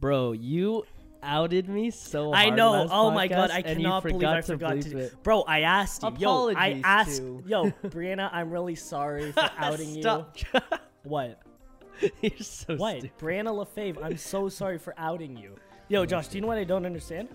Bro, you outed me so I know. Oh my god, I cannot believe I to forgot to. it. Bro, I asked you. Yo, I asked. to- Yo, Brianna, I'm really sorry for outing you. What? You're so What? stupid. Brianna LaFave, I'm so sorry for outing you. Yo, Josh, do you know what I don't understand?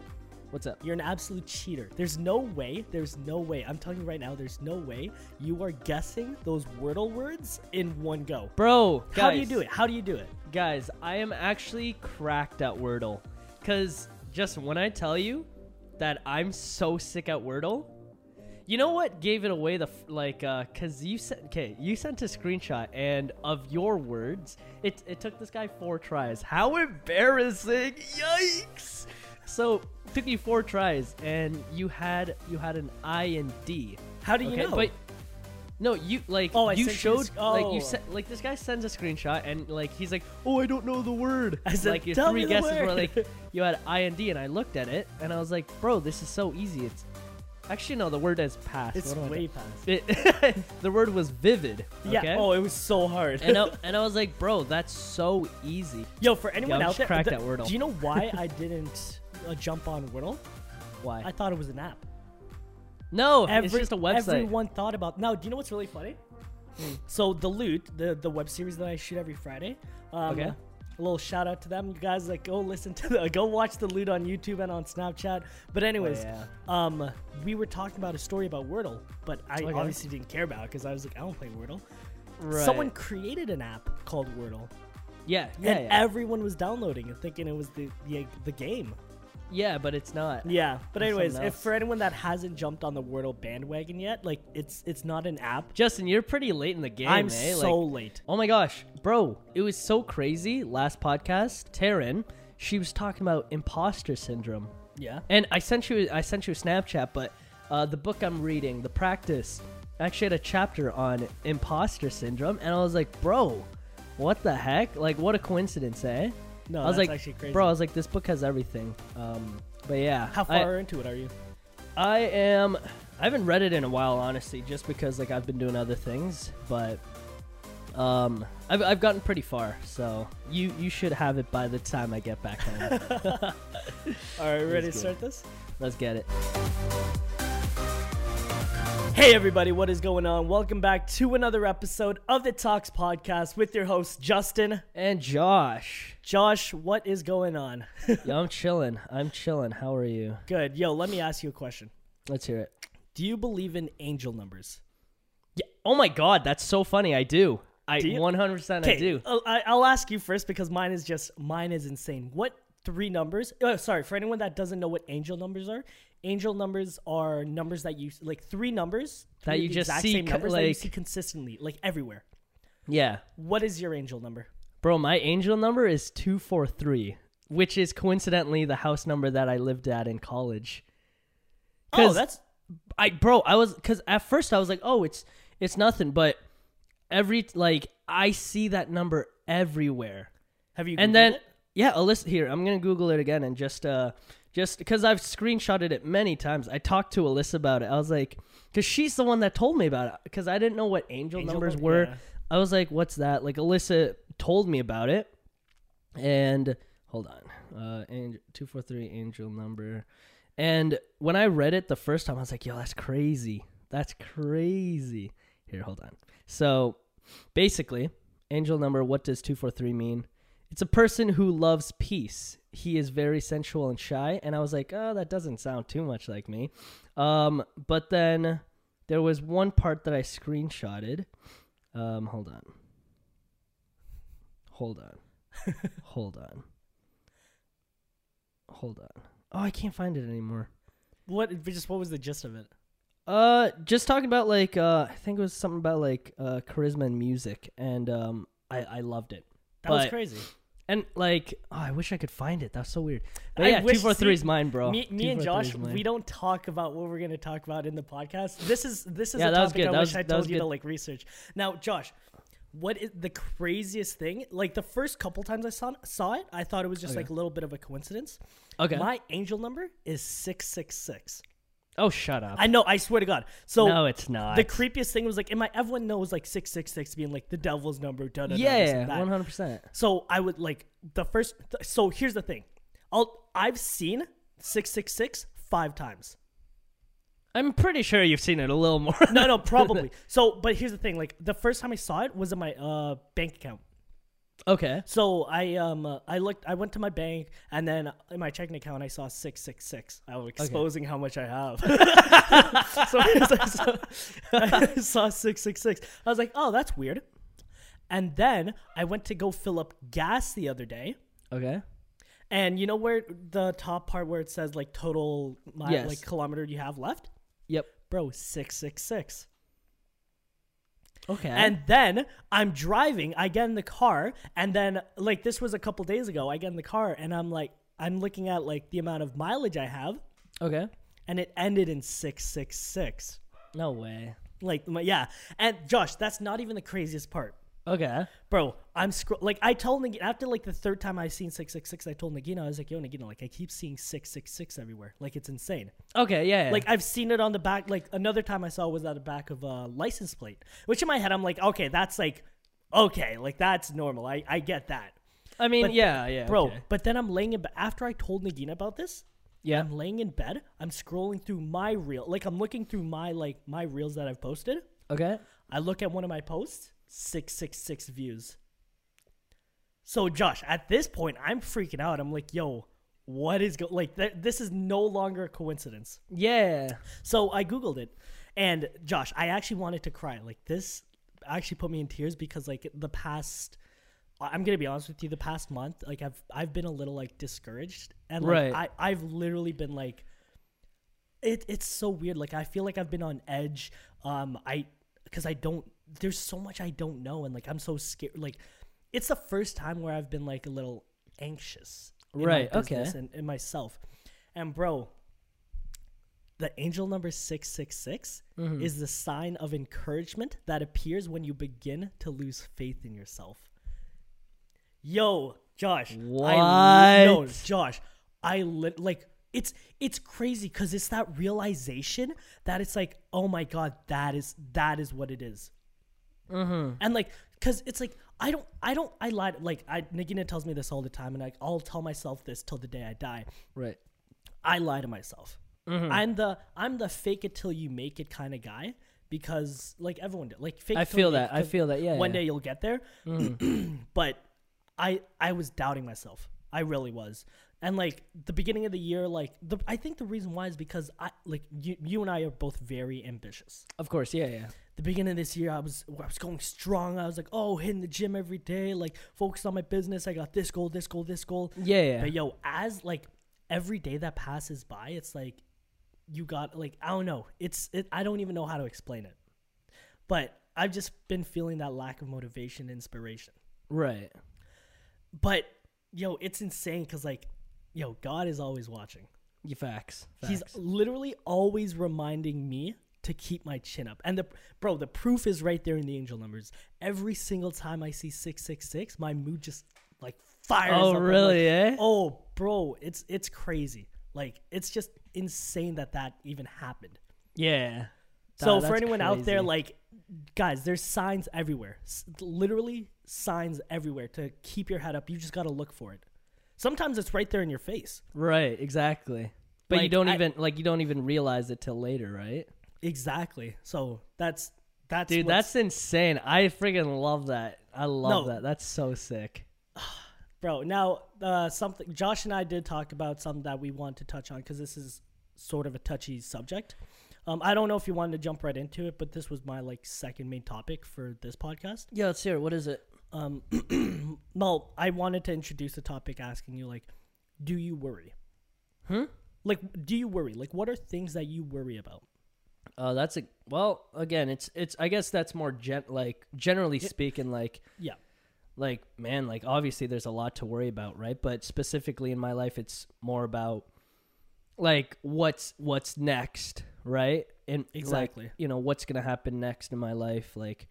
What's up? You're an absolute cheater. There's no way, there's no way. I'm telling you right now, there's no way you are guessing those Wordle words in one go. Bro, guys, How do you do it? How do you do it? Guys, I am actually cracked at Wordle. Cause just when I tell you that I'm so sick at Wordle, you know what gave it away? The f- like, uh, cause you sent okay, you sent a screenshot and of your words, it it took this guy four tries. How embarrassing! Yikes! So took you four tries, and you had you had an I and D. How do you Okay, know? but no, you like Oh, you sent you the showed sc- like oh. you said like this guy sends a screenshot and like he's like, oh, I don't know the word. I said, like your "Tell three the guesses were like you had I and D, and I looked at it and I was like, bro, this is so easy. It's actually no, the word has passed. it's way past. It, the word was vivid. Yeah. Okay? Oh, it was so hard. and I, and I was like, bro, that's so easy. Yo, for anyone I'm out just there, cracked th- at Wordle. do you know why I didn't uh, jump on Wordle? Why? I thought it was an app. no, Every, it's just a website. Everyone thought about. Now, do you know what's really funny? So the loot, the the web series that I shoot every Friday. Um, Okay. A little shout out to them, you guys. Like, go listen to the, go watch the loot on YouTube and on Snapchat. But anyways, Oh, yeah. um, we were talking about a story about Wordle, but I Okay. obviously didn't care about it because I was like, I don't play Wordle. Right. Someone created an app called Wordle, yeah, yeah, and yeah. everyone was downloading and thinking it was the the, the game. Yeah, but it's not. Yeah, but anyways, if for anyone that hasn't jumped on the Wordle bandwagon yet, like it's it's not an app. Justin, you're pretty late in the game. I'm eh? so Like, late. Oh my gosh, bro, it was so crazy. Last podcast, Taryn, she was talking about imposter syndrome, Yeah. and I sent you, I sent you a Snapchat. But uh, the book I'm reading, The Practice, actually had a chapter on imposter syndrome, and I was like, bro, what the heck? Like, what a coincidence, eh? No, I was that's like, actually crazy. bro, I was like, this book has everything. Um, but yeah, How I- far into it are you? I am. I haven't read it in a while, honestly, just because like I've been doing other things. But um, I've I've gotten pretty far, so you you should have it by the time I get back home. All right, ready to start this? Let's get it. Hey, everybody, what is going on? Welcome back to another episode of the Talks Podcast with your hosts, Justin. And Josh, Josh, what is going on? yo, I'm chilling. I'm chilling. How are you? Good. Yo, let me ask you a question. Let's hear it. Do you believe in angel numbers? Yeah. Oh my God, that's so funny. I do. I Do you? 100% I do. I'll, I- I'll ask you first because mine is just mine is insane. What three numbers? Oh, sorry, for anyone that doesn't know what angel numbers are, angel numbers are numbers that you like three numbers That you just exact see numbers that you like- see consistently, like everywhere. Yeah, What is your angel number? bro. My angel number is two four three, which is coincidentally the house number that I lived at in college. Oh, that's I bro, I was because at first I was like, oh, it's it's nothing, but every like I see that number everywhere, have you? and Googled then it? yeah, list here I'm gonna Google it again and just uh just because I've screenshotted it many times. I talked to Alyssa about it. I was like, because she's the one that told me about it because I didn't know what angel, Angel numbers number- were. yeah. I was like, what's that? Like Alyssa told me about it, and hold on, uh, angel two four three angel number, and when I read it the first time, I was like, yo, that's crazy. That's crazy. Here, hold on. So, basically, angel number. What does two four three mean? It's a person who loves peace. He is very sensual and shy, and I was like, oh, that doesn't sound too much like me. Um, but then there was one part that I screenshotted. Um, hold on. Hold on. hold on. Hold on. Oh, I can't find it anymore. what? Just what was the gist of it? Uh, just talking about like uh, I think it was something about like uh, charisma and music, and um, I I loved it. That was crazy. And like, oh, I wish I could find it. That's so weird. But I yeah, two four three is mine, bro. Me, me and Josh, we don't talk about what we're gonna talk about in the podcast. This is this is Yeah, a that was topic good. I That wish was- I told you to like research. Now, Josh, what is the craziest thing? Like the first couple times I saw saw it, I thought it was just Okay. like a little bit of a coincidence. okay. My angel number is six six six. Oh, shut up. I know. I swear to God. So no, it's not. the creepiest thing was like in my everyone knows like six six six being like the devil's number. Da, da, da, yeah, one hundred percent. So I would like the first. th- so here's the thing. I'll I've seen six six six five times. I'm pretty sure you've seen it a little more. No, no, probably. so, but here's the thing. Like the first time I saw it was in my uh bank account. Okay. So I um uh, I looked I went to my bank and then in my checking account I saw six six six. I was exposing how much I have. so I saw, I saw six six six. I was like, oh, that's weird. And then I went to go fill up gas the other day, Okay. and you know where the top part where it says like total mile, Yes. like kilometer you have left, Yep. bro, six six six. Okay. And then I'm driving, I get in the car, and then like this was a couple days ago, I get in the car and I'm like I'm looking at like the amount of mileage I have, okay. and it ended in six six six. No way. Like yeah, and Josh, that's not even the craziest part. Okay. Bro, I'm scro- like I told Nagina after like the third time I seen six six six, I told Nagina I was like, yo Nagina, like I keep seeing six six six everywhere, like it's insane. Okay. Yeah. Like I've seen it on the back. Like another time I saw was at the back of a license plate, which in my head I'm like, okay, that's like, okay, like that's normal. I I get that, I mean, but- yeah, yeah, bro. okay. But then I'm laying in bed after I told Nagina about this. Yeah. I'm laying in bed. I'm scrolling through my reel, like I'm looking through my like my reels that I've posted. Okay. I look at one of my posts, six six six views. So Josh, at this point, I'm freaking out. I'm like, yo, what is go like? Th- this is no longer a coincidence. Yeah. So I googled it, and Josh, I actually wanted to cry. Like this actually put me in tears because like the past. I'm gonna be honest with you. The past month, like I've I've been a little like discouraged, and like Right. I I've literally been like, it it's so weird. Like I feel like I've been on edge. Um, I because I don't. There's so much I don't know, and like I'm so scared. Like it's the first time where I've been like a little anxious, Right, okay. and in myself. And bro, the angel number 666 Mm-hmm. is the sign of encouragement that appears when you begin to lose faith in yourself. Yo, Josh. I, no, Josh. I li- like it's it's crazy cuz it's that realization that it's like, "Oh my god, that is that is what it is." Mm-hmm. And like, cause it's like I don't, I don't, I lied. Like, I Nagina tells me this all the time, and I, I'll tell myself this till the day I die. Right. I lie to myself. Mm-hmm. I'm the, I'm the fake it till you make it kind of guy because like everyone did. Like fake. I feel that. I feel that. Yeah. one yeah. day you'll get there. but I, I was doubting myself. I really was. And like the beginning of the year, like the, I think the reason why is because I like you, you and I are both very ambitious Of course. Yeah. Yeah. The beginning of this year I was I was going strong. I was like, oh, hitting the gym every day, like focused on my business. I got this goal, this goal, this goal. Yeah. Yeah. But yo, as like every day that passes by, it's like you got like I don't know. It's it I don't even know how to explain it. But I've just been feeling that lack of motivation, inspiration. right. But yo, it's insane cuz like yo, God is always watching. You facts. He's literally always reminding me to keep my chin up. And the bro, the proof is right there in the angel numbers. Every single time I see 666, my mood just like fires Oh, up. Really, like, eh? Oh, bro, it's it's crazy. Like it's just insane that that even happened. Yeah. So for anyone out there like guys, there's signs everywhere. S- literally signs everywhere to keep your head up. You just got to look for it. Sometimes it's right there in your face. Right. Exactly. But you don't I- even like you don't even realize it till later, right? Exactly. So that's that's Dude, that's insane. I freaking love that. I love No. that. That's so sick. bro now uh something josh and i did talk about something that we want to touch on because this is sort of a touchy subject um i don't know if you wanted to jump right into it but this was my like second main topic for this podcast Yeah, let's hear it. What is it? um well i wanted to introduce the topic asking you like do you worry Hmm? like do you worry like what are things that you worry about Uh, that's a well. Again, it's it's. I guess that's more gen like generally speaking, like yeah like man, like obviously there's a lot to worry about, right? But specifically in my life, it's more about like what's what's next, right? And like, Exactly. you know what's gonna happen next in my life, like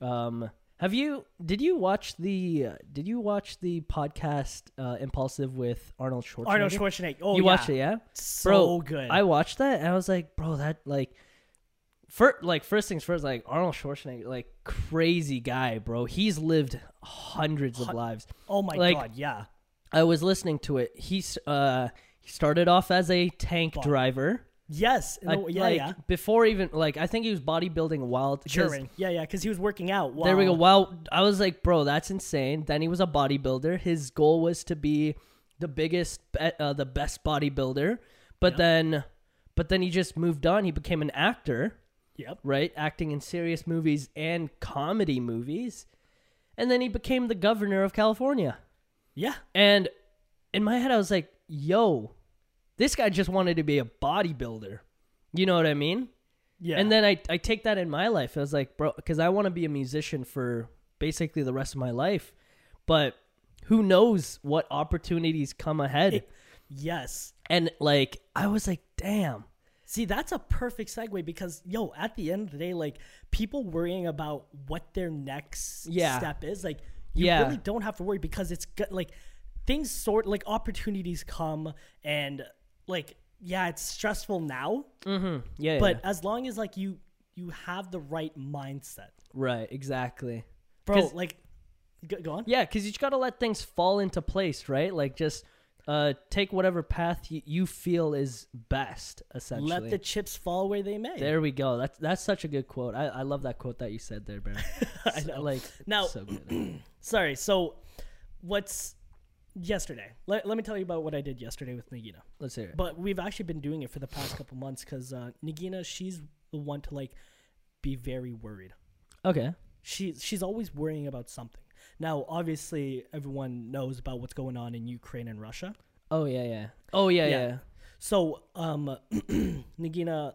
um Have you? Did you watch the? Uh, did you watch the podcast uh, Impulsive with Arnold Schwarzenegger? Arnold Schwarzenegger. Oh, you yeah. watched it, yeah? So Bro, good. I watched that and I was like, bro, that like, first, like first things first, like Arnold Schwarzenegger, like crazy guy, bro. He's lived hundreds of lives. oh my like- god, yeah. I was listening to it. He's uh, he started off as a tank driver. Yes. No, yeah, like, yeah. Before even like, I think he was bodybuilding while. 'cause- German. Yeah, yeah, because he was working out. While There we go. while- Wow, I was like, bro, that's insane. Then he was a bodybuilder. His goal was to be the biggest, be- uh, the best bodybuilder. But then, but then he just moved on. He became an actor, Yep. right? Acting in serious movies and comedy movies. And then he became the governor of California. Yeah. And in my head, I was like, yo, this guy just wanted to be a bodybuilder. You know what I mean? Yeah. And then I, I take that in my life. I was like, bro, because I want to be a musician for basically the rest of my life. But who knows what opportunities come ahead? It- yes. and like, I was like, damn. See, that's a perfect segue because, yo, at the end of the day, like people worrying about what their next Yeah. step is, like you Yeah. really don't have to worry because it's like things sort like opportunities come and like yeah, it's stressful now, Mm-hmm. Yeah. but yeah. as long as like you you have the right mindset, right, exactly. bro. Like, go, go on. Yeah, because you just got to let things fall into place, right? Like, just uh, take whatever path you, you feel is best, essentially. Let the chips fall where they may. There we go. That's that's such a good quote. I, I love that quote that you said there, Bear. I know. Like Now- so good. Sorry. So, what's yesterday? Let, let me tell you about what I did yesterday with Nagina. Let's hear it. But we've actually been doing it for the past couple months because uh, Nagina, she's the one to like be very worried. Okay. She she's always worrying about something. Now, obviously, everyone knows about what's going on in Ukraine and Russia. Oh yeah, yeah. Oh yeah, Yeah. yeah. So, um, Nagina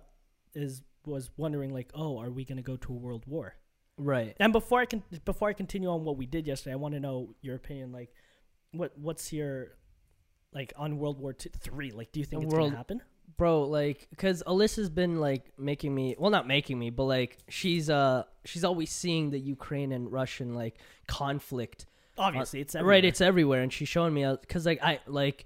is was wondering like, oh, are we gonna go to a world war? Right. And before I can before I continue on what we did yesterday, I want to know your opinion. Like, what what's your like on World War Two, Three? Like, do you think A it's world- gonna happen? Bro, like cuz Alyssa's been like making me well not making me, but like she's uh she's always seeing the Ukraine and Russian like conflict Obviously, it's right everywhere. it's everywhere and she's showing me because like i like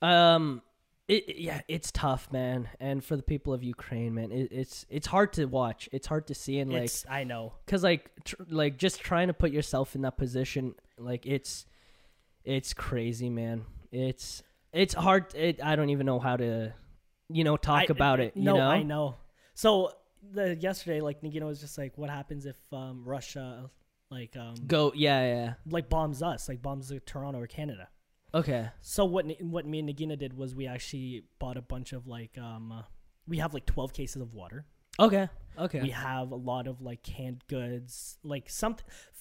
um it it- yeah it's tough man and for the people of ukraine man it, it's it's hard to watch it's hard to see and like It's- I know. because like tr- like just trying to put yourself in that position like it's it's crazy man it's it's hard it, i don't even know how to you know talk I- about it you no, know I know. So the yesterday, like Nagina was just like, what happens if um, Russia like um go yeah yeah like bombs us, like bombs Toronto or Canada? okay So what what me and Nagina did was we actually bought a bunch of like um uh, we have like twelve cases of water. okay okay We have a lot of like canned goods, like some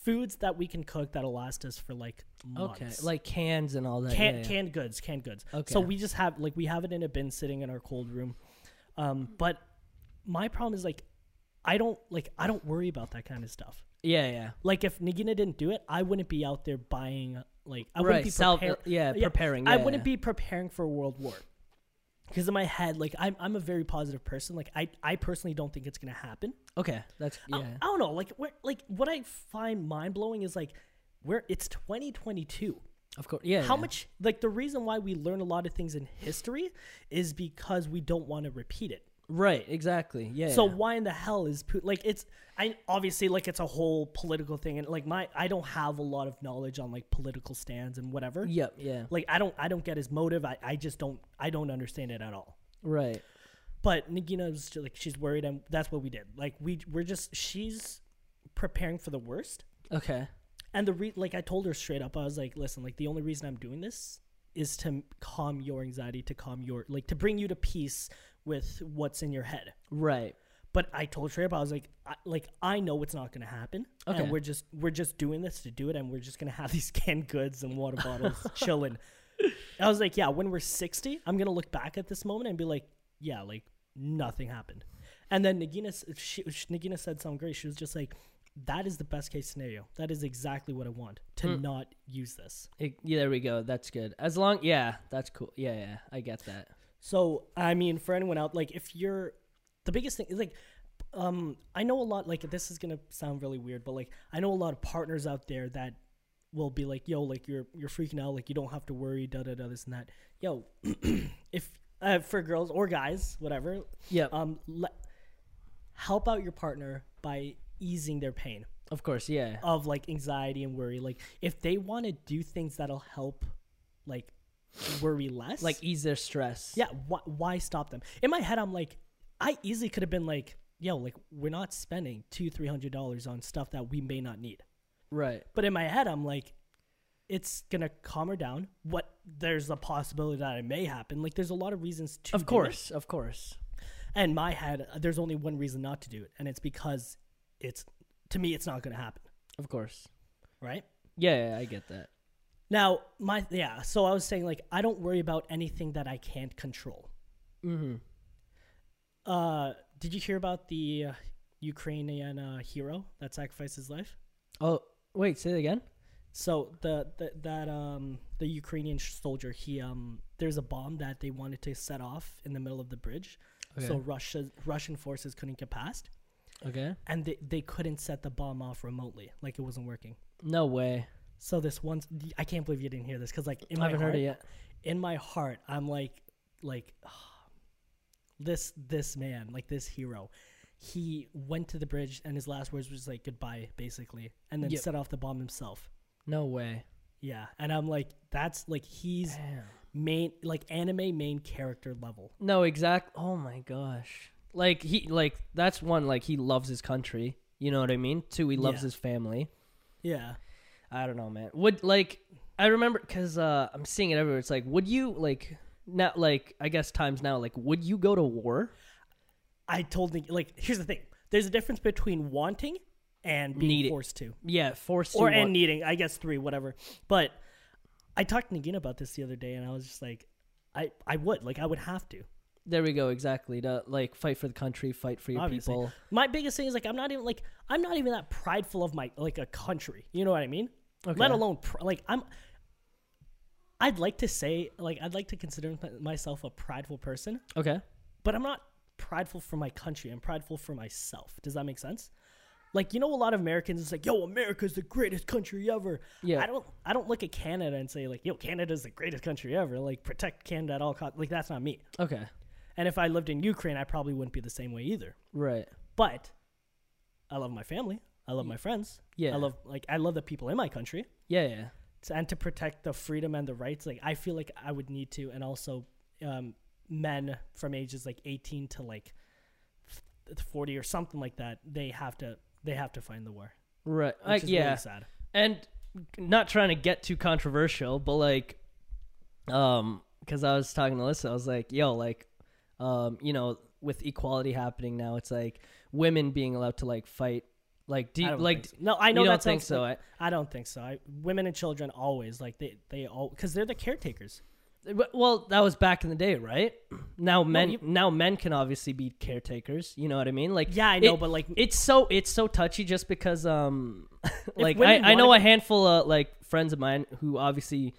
foods that we can cook that'll last us for like months. okay like cans and all that Can, yeah, yeah. canned goods, canned goods. Okay. So we just have like we have it in a bin sitting in our cold room. Um, but my problem is like I don't like I don't worry about that kind of stuff. yeah yeah Like if Nagina didn't do it, I wouldn't be out there buying like I right wouldn't be self preparing. yeah, yeah, preparing I wouldn't be preparing for a world war. Because in my head, like I'm, I'm a very positive person. Like I, I personally don't think it's gonna happen. Okay, that's I- yeah. I, don't know. Like, where, like what I find mind blowing is like, where it's 2022. Of course, yeah. How yeah. much? Like the reason why we learn a lot of things in history is because we don't want to repeat it. Right, exactly. Yeah. So yeah. why in the hell is Putin like it's I obviously like it's a whole political thing and like my I don't have a lot of knowledge on like political stands and whatever. Yep. Yeah. Like I don't I don't get his motive. I, I just don't I don't understand it at all. Right. But Nagina's just, like she's worried and that's what we did. Like we we're just she's preparing for the worst. Okay. And the re- like I told her straight up, I was like, listen, like the only reason I'm doing this is to calm your anxiety, to calm your like to bring you to peace with what's in your head. Right. But I told Trey, I was like, I, like I know it's not gonna happen, Okay. and we're just we're just doing this to do it, and we're just gonna have these canned goods and water bottles chilling. I was like, yeah, when we're sixty, I'm gonna look back at this moment and be like, yeah, like nothing happened. And then Nagina, she, Nagina said something great. She was just like, that is the best case scenario. That is exactly what I want to Hmm. not use this. It- yeah, there we go. That's good. As long, yeah, that's cool. Yeah, yeah, I get that. So I mean, for anyone out, like if you're, the biggest thing is like, um I know a lot like this is gonna sound really weird, but like I know a lot of partners out there that will be like, yo, like you're you're freaking out, like you don't have to worry, da da da this and that. Yo, if uh, for girls or guys, whatever, Yeah. um, le- help out your partner by easing their pain of course. Yeah. of like anxiety and worry. Like if they want to do things that'll help, like worry less, Like ease their stress. yeah, why, why stop them? In my head, I'm like, I easily could have been like, yo, like we're not spending two, three hundred dollars on stuff that we may not need. Right. But in my head, I'm like, it's gonna calm her down. What there's a possibility that it may happen. Like there's a lot of reasons to. Of course. Of course. And my head, uh, there's only one reason not to do it, and it's because it's to me, it's not gonna happen, Of course. right? Yeah, yeah, I get that. Now, my yeah. So I was saying like I don't worry about anything that I can't control. Mm-hmm. Uh, did you hear about the uh, Ukrainian uh, hero that sacrificed his life? Oh, wait. Say it again. So the, the that um the Ukrainian soldier he um there's a bomb that they wanted to set off in the middle of the bridge, Okay. so Russia Russian forces couldn't get past, okay. and they they couldn't set the bomb off remotely, like it wasn't working. No way. So this one, I can't believe you didn't hear this because like in I my haven't heart, heard it yet. in my heart, I'm like, like, this this man, like this hero, he went to the bridge and his last words was like goodbye, basically, and then Yep. set off the bomb himself. No way. Yeah, and I'm like, that's like he's Damn. main, like anime main character level. No, exact. Oh my gosh. Like he, like that's one. Like he loves his country. You know what I mean? Two, he loves Yeah. his family. Yeah, I don't know, man. Would like I remember because uh, I'm seeing it everywhere. It's like, would you like now? Like I guess times now. Like, would you go to war? I told like, here's the thing: there's a difference between wanting and being Need it. forced to, Yeah, forced or to and want- needing. I guess three, whatever. But I talked to Nagina about this the other day, and I was just like, I I would like I would have to. There we go. Exactly. To like fight for the country, fight for your Obviously. people. My biggest thing is like I'm not even like I'm not even that prideful of my like a country. You know what I mean? Okay. Let alone pr- like I'm. I'd like to say like I'd like to consider myself a prideful person, Okay. but I'm not prideful for my country. I'm prideful for myself. Does that make sense? Like you know, a lot of Americans is like, "Yo, America's the greatest country ever." Yeah. I don't. I don't look at Canada and say like, "Yo, Canada's the greatest country ever." Like protect Canada at all costs. Like that's not me. Okay. And if I lived in Ukraine, I probably wouldn't be the same way either. Right. But I love my family. I love my friends. Yeah. I love like I love the people in my country. Yeah. Yeah. And to protect the freedom and the rights, like I feel like I would need to, and also um, men from ages like 18 to like 40 or something like that, they have to they have to find the war. Right. Which yeah. really sad. and not trying to get too controversial, but like, um, because I was talking to Alyssa, I was like, yo, like, um, you know, with equality happening now, it's like women being allowed to like fight. Like, do you, like? so. no, I know you don't think so? I, I don't think so. I, women and children always like they they all because they're the caretakers. Well, that was back in the day, right? Now men you- now men can obviously be caretakers. You know what I mean? Like Yeah, I know, it- but like it's so it's so touchy just because um like I, I know a handful of like friends of mine who obviously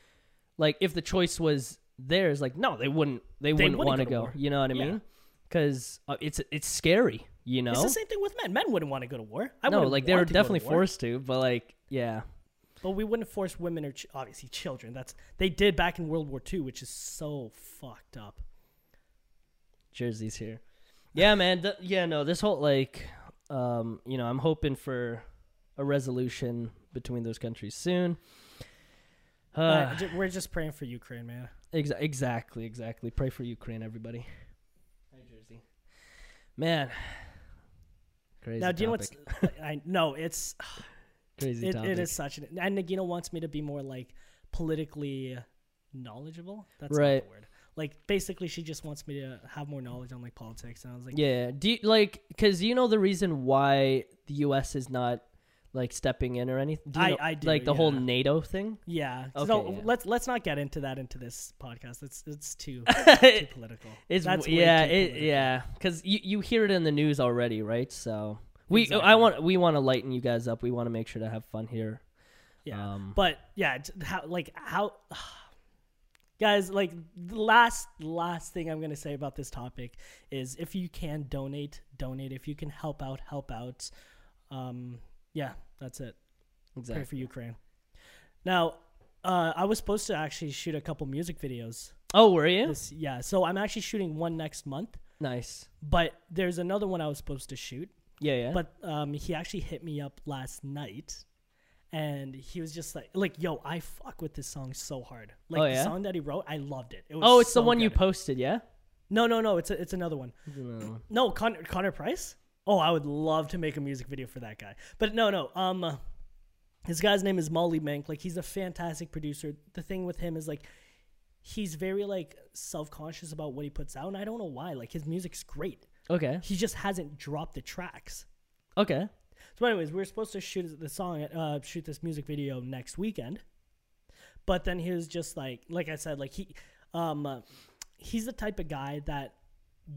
like if the choice was theirs like no they wouldn't they, wouldn't, wouldn't want to go you know what I Yeah. mean because uh, it's it's scary you know it's the same thing with men. Men wouldn't want to go to war. I no like they were want to definitely forced to but like yeah But we wouldn't force women or ch- obviously children. That's they did back in World War II, which is so fucked up. jerseys here yeah man th- yeah no this whole like um you know i'm hoping for a resolution between those countries soon uh, Uh, we're just praying for Ukraine, man. Exa- exactly, exactly. Pray for Ukraine, everybody. Hi, Jersey. Man, crazy. now, do you know what's? I know it's crazy it, topic? it is such an and Nagina wants me to be more like politically knowledgeable. That's Right. not the word. Like basically, she just wants me to have more knowledge on like politics, and I was like, Yeah. Do you like because you know the reason why the U.S. is not like stepping in or anything? I- know, I do, like the whole. NATO thing. yeah. Okay, so yeah. let's let's not get into that into this podcast. It's it's too too political. It's That's yeah, it, political. yeah, because you you hear it in the news already, right? So we Exactly. I want we want to lighten you guys up. We want to make sure to have fun here. Yeah. Um, But yeah, how like how guys like the last last thing i'm going to say about this topic is if you can donate donate if you can help out help out um yeah that's it pray Exactly. for ukraine now uh i was supposed to actually shoot a couple music videos Oh, were you? this yeah so i'm actually shooting one next month Nice. but there's another one i was supposed to shoot Yeah, yeah. but um he actually hit me up last night and he was just like like yo i fuck with this song so hard like Oh, the song that he wrote i loved it, it was oh, it's the so one you posted, yeah? no no no it's a, it's another one No. no connor, connor price oh i would love to make a music video for that guy. But no no um uh, this guy's name is molly mank. Like he's a fantastic producer. The thing with him is like he's very like self-conscious about what he puts out and i don't know why. Like his music's great. Okay. he just hasn't dropped the tracks. Okay. So, anyways, we were supposed to shoot the song, uh, shoot this music video next weekend, but then he was just like, like I said, like he, um, uh, he's the type of guy that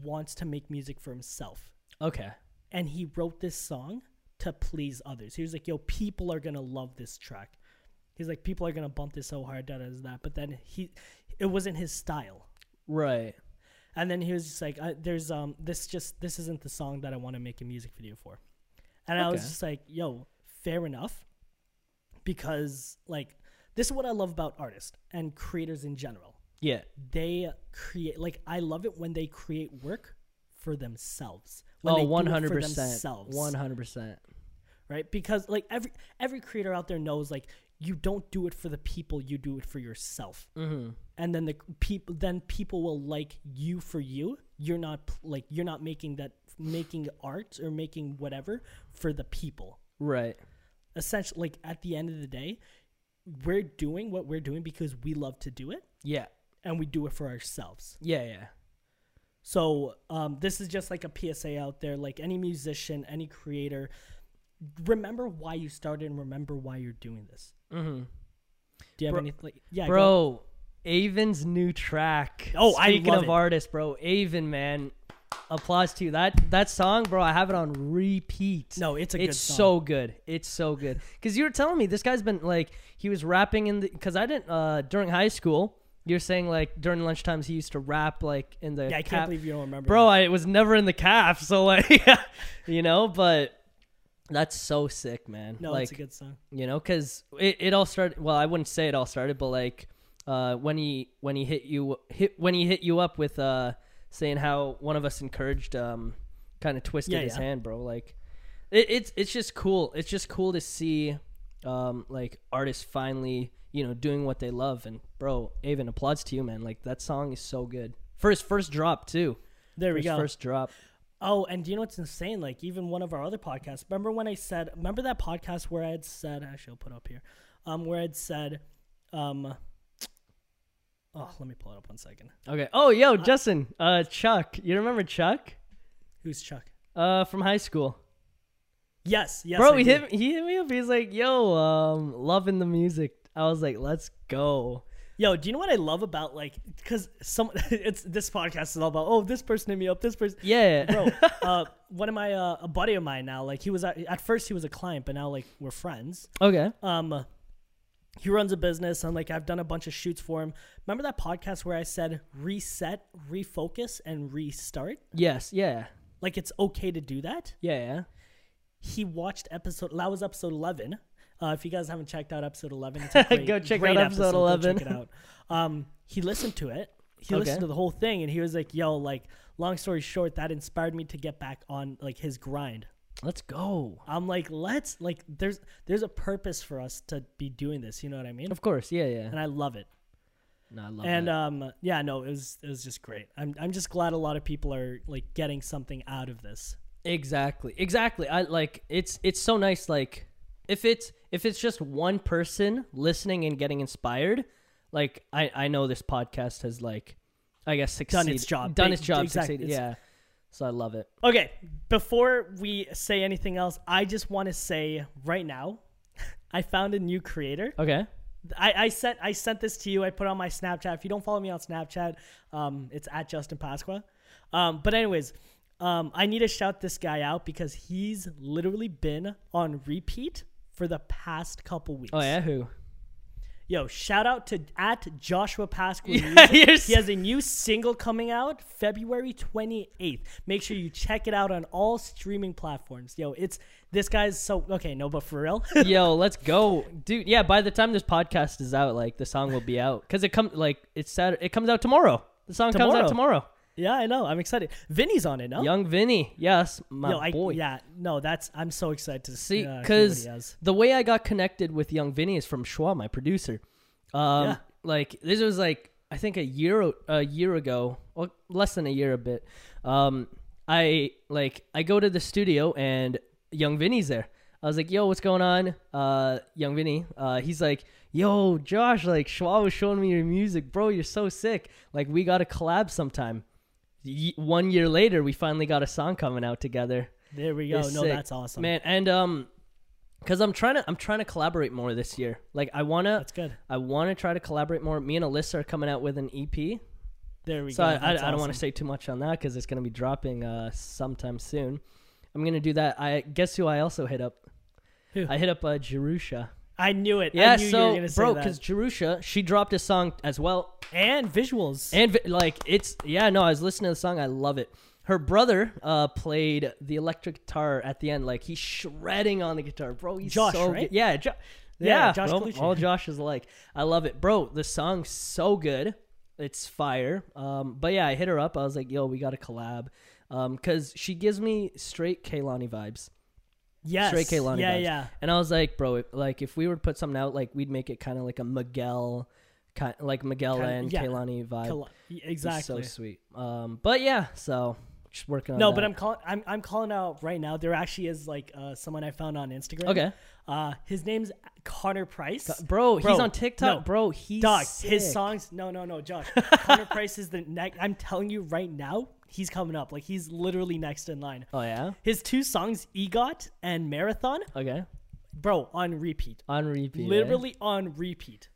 wants to make music for himself, Okay. And he wrote this song to please others. He was like, "Yo, people are gonna love this track." He's like, "People are gonna bump this so hard, da da da." But then he, it wasn't his style. Right. And then he was just like, I, "There's um, this just this isn't the song that I want to make a music video for." And I was just like, "Yo, fair enough," because like this is what I love about artists and creators in general. Yeah. They create like I love it when they create work for themselves. When Oh, they do it for 100%. themselves, 100%. right? Because like every every creator out there knows like you don't do it for the people, you do it for yourself Mm-hmm. and then the people then people will like you for you you're not like you're not making that making art or making whatever for the people Right. essentially like at the end of the day we're doing what we're doing because we love to do it Yeah. and we do it for ourselves Yeah, yeah. So um, this is just like a psa out there like any musician any creator remember why you started and remember why you're doing this Mm-hmm. do you have Bro- anything like, yeah Bro, Avon's new track. Oh, I love of it. artists, bro, Avon, man. Applause to you. That that song, bro, I have it on repeat. no it's a good it's song. so good. It's so good. Cuz you were telling me this guy's been like he was rapping in the cuz I didn't uh during high school, you're saying like during lunchtimes he used to rap like in the yeah i can't believe you don't remember Bro, that. I was never in the calf, so like you know, but that's so sick, man. no like it's a good song you know because it, it all started well i wouldn't say it all started but like uh when he when he hit you hit when he hit you up with uh saying how one of us encouraged um kind of twisted Yeah, his yeah. hand bro like it, it's it's just cool it's just cool to see um like artists finally you know doing what they love and bro Avon applauds to you man like that song is so good First first drop too there we go first drop Oh, and do you know what's insane? Like even one of our other podcasts. Remember when I said? Remember that podcast where I had said? Actually, I'll put it up here. Um, where I'd said, um. Oh, let me pull it up one second. okay oh yo justin uh chuck you remember chuck Who's Chuck? uh from high school Yes, yes. Bro, I he do. hit he hit me up. He's like, "Yo, um, loving the music." I was like, "Let's go." Yo, do you know what I love about like? Because some, it's this podcast is all about. Oh, this person hit me up. This person. Yeah, bro uh one of my uh, a buddy of mine now like he was at, at first he was a client but now like we're friends okay. um he runs a business and like i've done a bunch of shoots for him remember that podcast where i said reset refocus and restart Yes. Yeah. like it's okay to do that Yeah. He watched episode that was episode 11 uh, if you guys haven't checked out episode 11 it's a great, Go check out episode Go 11. check it out um he listened to it he Okay. listened to the whole thing and he was like yo like long story short that inspired me to get back on like his grind Let's go. I'm like, let's like there's there's a purpose for us to be doing this, you know what I mean? Of course. Yeah. Yeah. And I love it. No, I love and that. um yeah, no, it was it was just great. I'm I'm just glad a lot of people are like getting something out of this. Exactly. Exactly. I like it's it's so nice. Like if it's if it's just one person listening and getting inspired, like I I know this podcast has like I guess succeeded, Done its job. done its job, exact- succeeded. Yeah. So I love it. Okay, before we say anything else, I just want to say right now, I found a new creator. Okay. I, I sent I sent this to you. I put on my Snapchat. If you don't follow me on Snapchat, um, it's at Justin Pascua. Um, but anyways, um, I need to shout this guy out because he's literally been on repeat for the past couple weeks. Oh yeah. Who? Yo, shout out to at Joshua Pascua. Yeah, he has a new single coming out February 28th. Make sure you check it out on all streaming platforms. Yo, it's this guy's so okay. No, but for real, Yo, let's go, dude. Yeah, by the time this podcast is out, like the song will be out because it comes like it's Saturday. It comes out tomorrow. The song comes out tomorrow. Yeah, I know. I'm excited. Vinny's on it, no? Young Vinny, yes, my Yo, I, boy. yeah, no, that's I'm so excited to See, uh, because has. the way I got connected with Young Vinny is from Schwa, my producer. Um, Yeah. like this was like I think a year a year ago, or less than a year a bit. Um, I like I go to the studio and Young Vinny's there. I was like, "Yo, what's going on?" Uh, Young Vinny. Uh, he's like, "Yo, Josh, like Schwa was showing me your music, bro. You're so sick. Like, we got to collab sometime." One year later, we finally got a song coming out together. There we go. It's No, sick. that's awesome. man and um because i'm trying to i'm trying to collaborate more this year like i want to That's good. i want to try to collaborate more me and alyssa are coming out with an ep There we so go. i, I, That's I don't want to say too much on that because it's going to be dropping uh sometime soon i'm going to do that i guess who i also hit up Who? i hit up uh jerusha I knew it. yeah I knew you were so gonna say bro because jerusha she dropped a song as well and visuals. and vi- like it's yeah no i was listening to the song i love it her brother uh played the electric guitar at the end like he's shredding on the guitar bro he's Josh, so right? good. yeah jo- Yeah, yeah, Josh bro, Colucci. all josh is like. i love it bro the song's so good it's fire um but yeah i hit her up i was like yo we gotta collab um because she gives me straight Kehlani vibes yes. straight Kehlani Yeah, vibes. yeah. and i was like bro if, like if we were to put something out like we'd make it kind of like a miguel kind like miguel Kinda- and yeah. Kehlani vibe it's exactly. so sweet. Um, but yeah, so just working on No, that. but I'm calling. I'm, I'm calling out right now. There actually is like uh, someone I found on Instagram. okay, Uh, his name's Connor Price. bro. He's on TikTok, no. bro. He's Dog, sick. his songs. No, no, no, Josh. Connor Price is the next. I'm telling you right now, he's coming up. Like he's literally next in line. Oh yeah. His two songs, EGOT and Marathon, Okay. bro, on repeat. On repeat. eh? Literally on repeat,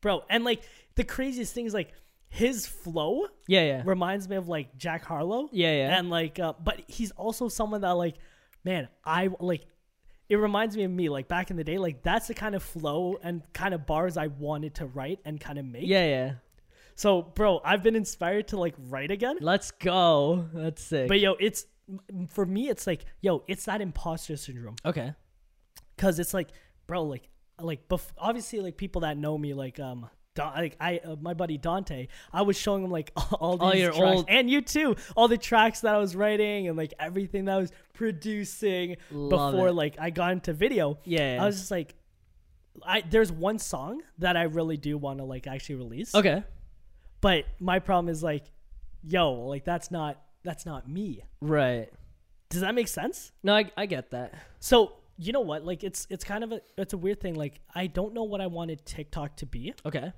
bro. And like the craziest thing is like his flow Yeah, yeah, reminds me of like Jack Harlow. yeah, yeah. and like uh, but he's also someone that like man i like it reminds me of me like back in the day like that's the kind of flow and kind of bars i wanted to write and kind of make yeah, yeah. So bro i've been inspired to like write again Let's go. That's sick. but yo it's for me it's like yo it's that imposter syndrome okay. because it's like bro like like bef- obviously like people that know me like um like I, uh, my buddy Dante, I was showing him like all these All your tracks, old- and you too, all the tracks that I was writing and like everything that I was producing Love before it. like I got into video. Yeah. I was just like, I there's one song that I really do want to like actually release. okay. But my problem is like, yo, like that's not that's not me. Right. Does that make sense? No, I, I get that. So you know what? Like it's it's kind of a it's a weird thing. Like I don't know what I wanted TikTok to be. Okay.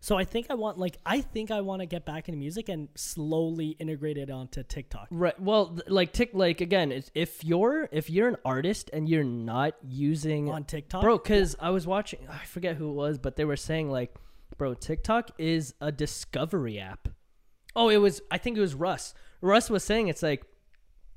So I think I want like I think I want to get back into music and slowly integrate it onto TikTok. Right. Well, th- like tick. Like again, it's- if you're if you're an artist and you're not using On TikTok, bro because i was watching i forget who it was but they were saying like bro tiktok is a discovery app. Oh it was i think it was russ. Russ was saying it's like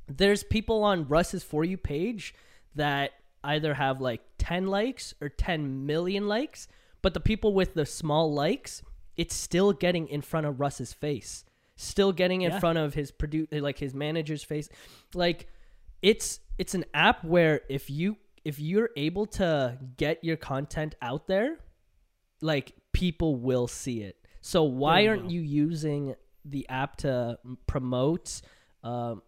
there's people on russ's for you page that either have like 10 likes or 10 million likes but the people with the small likes it's still getting in front of russ's face still getting in Yeah. front of his produ- like his manager's face. Like it's it's an app where if you if you're able to get your content out there like people will see it so why aren't you using the app to promote um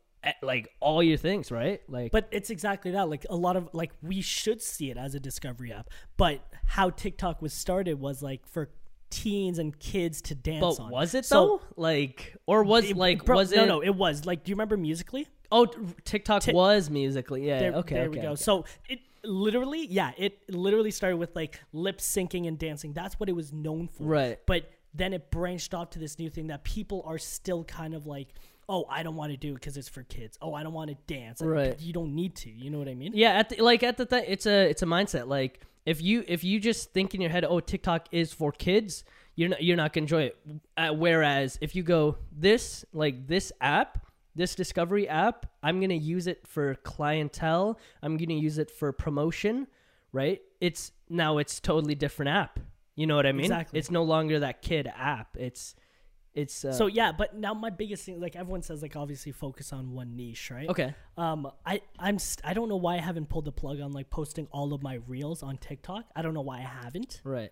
like all your things right like But it's exactly that. Like a lot of like we should see it as a discovery app. But how TikTok was started was like for teens and kids to dance but on. was it So- though like or was It- like bro, was it no no it was like do you remember Musical.ly oh tiktok Ti- was Musical.ly yeah there, okay there okay, we go okay. so it literally yeah it literally started with like lip syncing and dancing that's what it was known for Right. but then it branched off to this new thing that people are still kind of like oh i don't want to do it because it's for kids oh i don't want to dance Right. you don't need to you know what i mean Yeah, at the, like at the th- it's a it's a mindset. Like if you if you just think in your head, oh, TikTok is for kids, you're not you're not gonna enjoy it. Uh, whereas if you go this like this app, this discovery app, I'm gonna use it for clientele. I'm gonna use it for promotion, right? It's now it's totally different app. You know what I mean? Exactly. It's no longer that kid app. It's it's uh, So yeah, but now my biggest thing, like everyone says, like obviously focus on one niche, right? okay. Um, I I'm st- I don't know why I haven't pulled the plug on like posting all of my reels on TikTok. I don't know why I haven't. Right.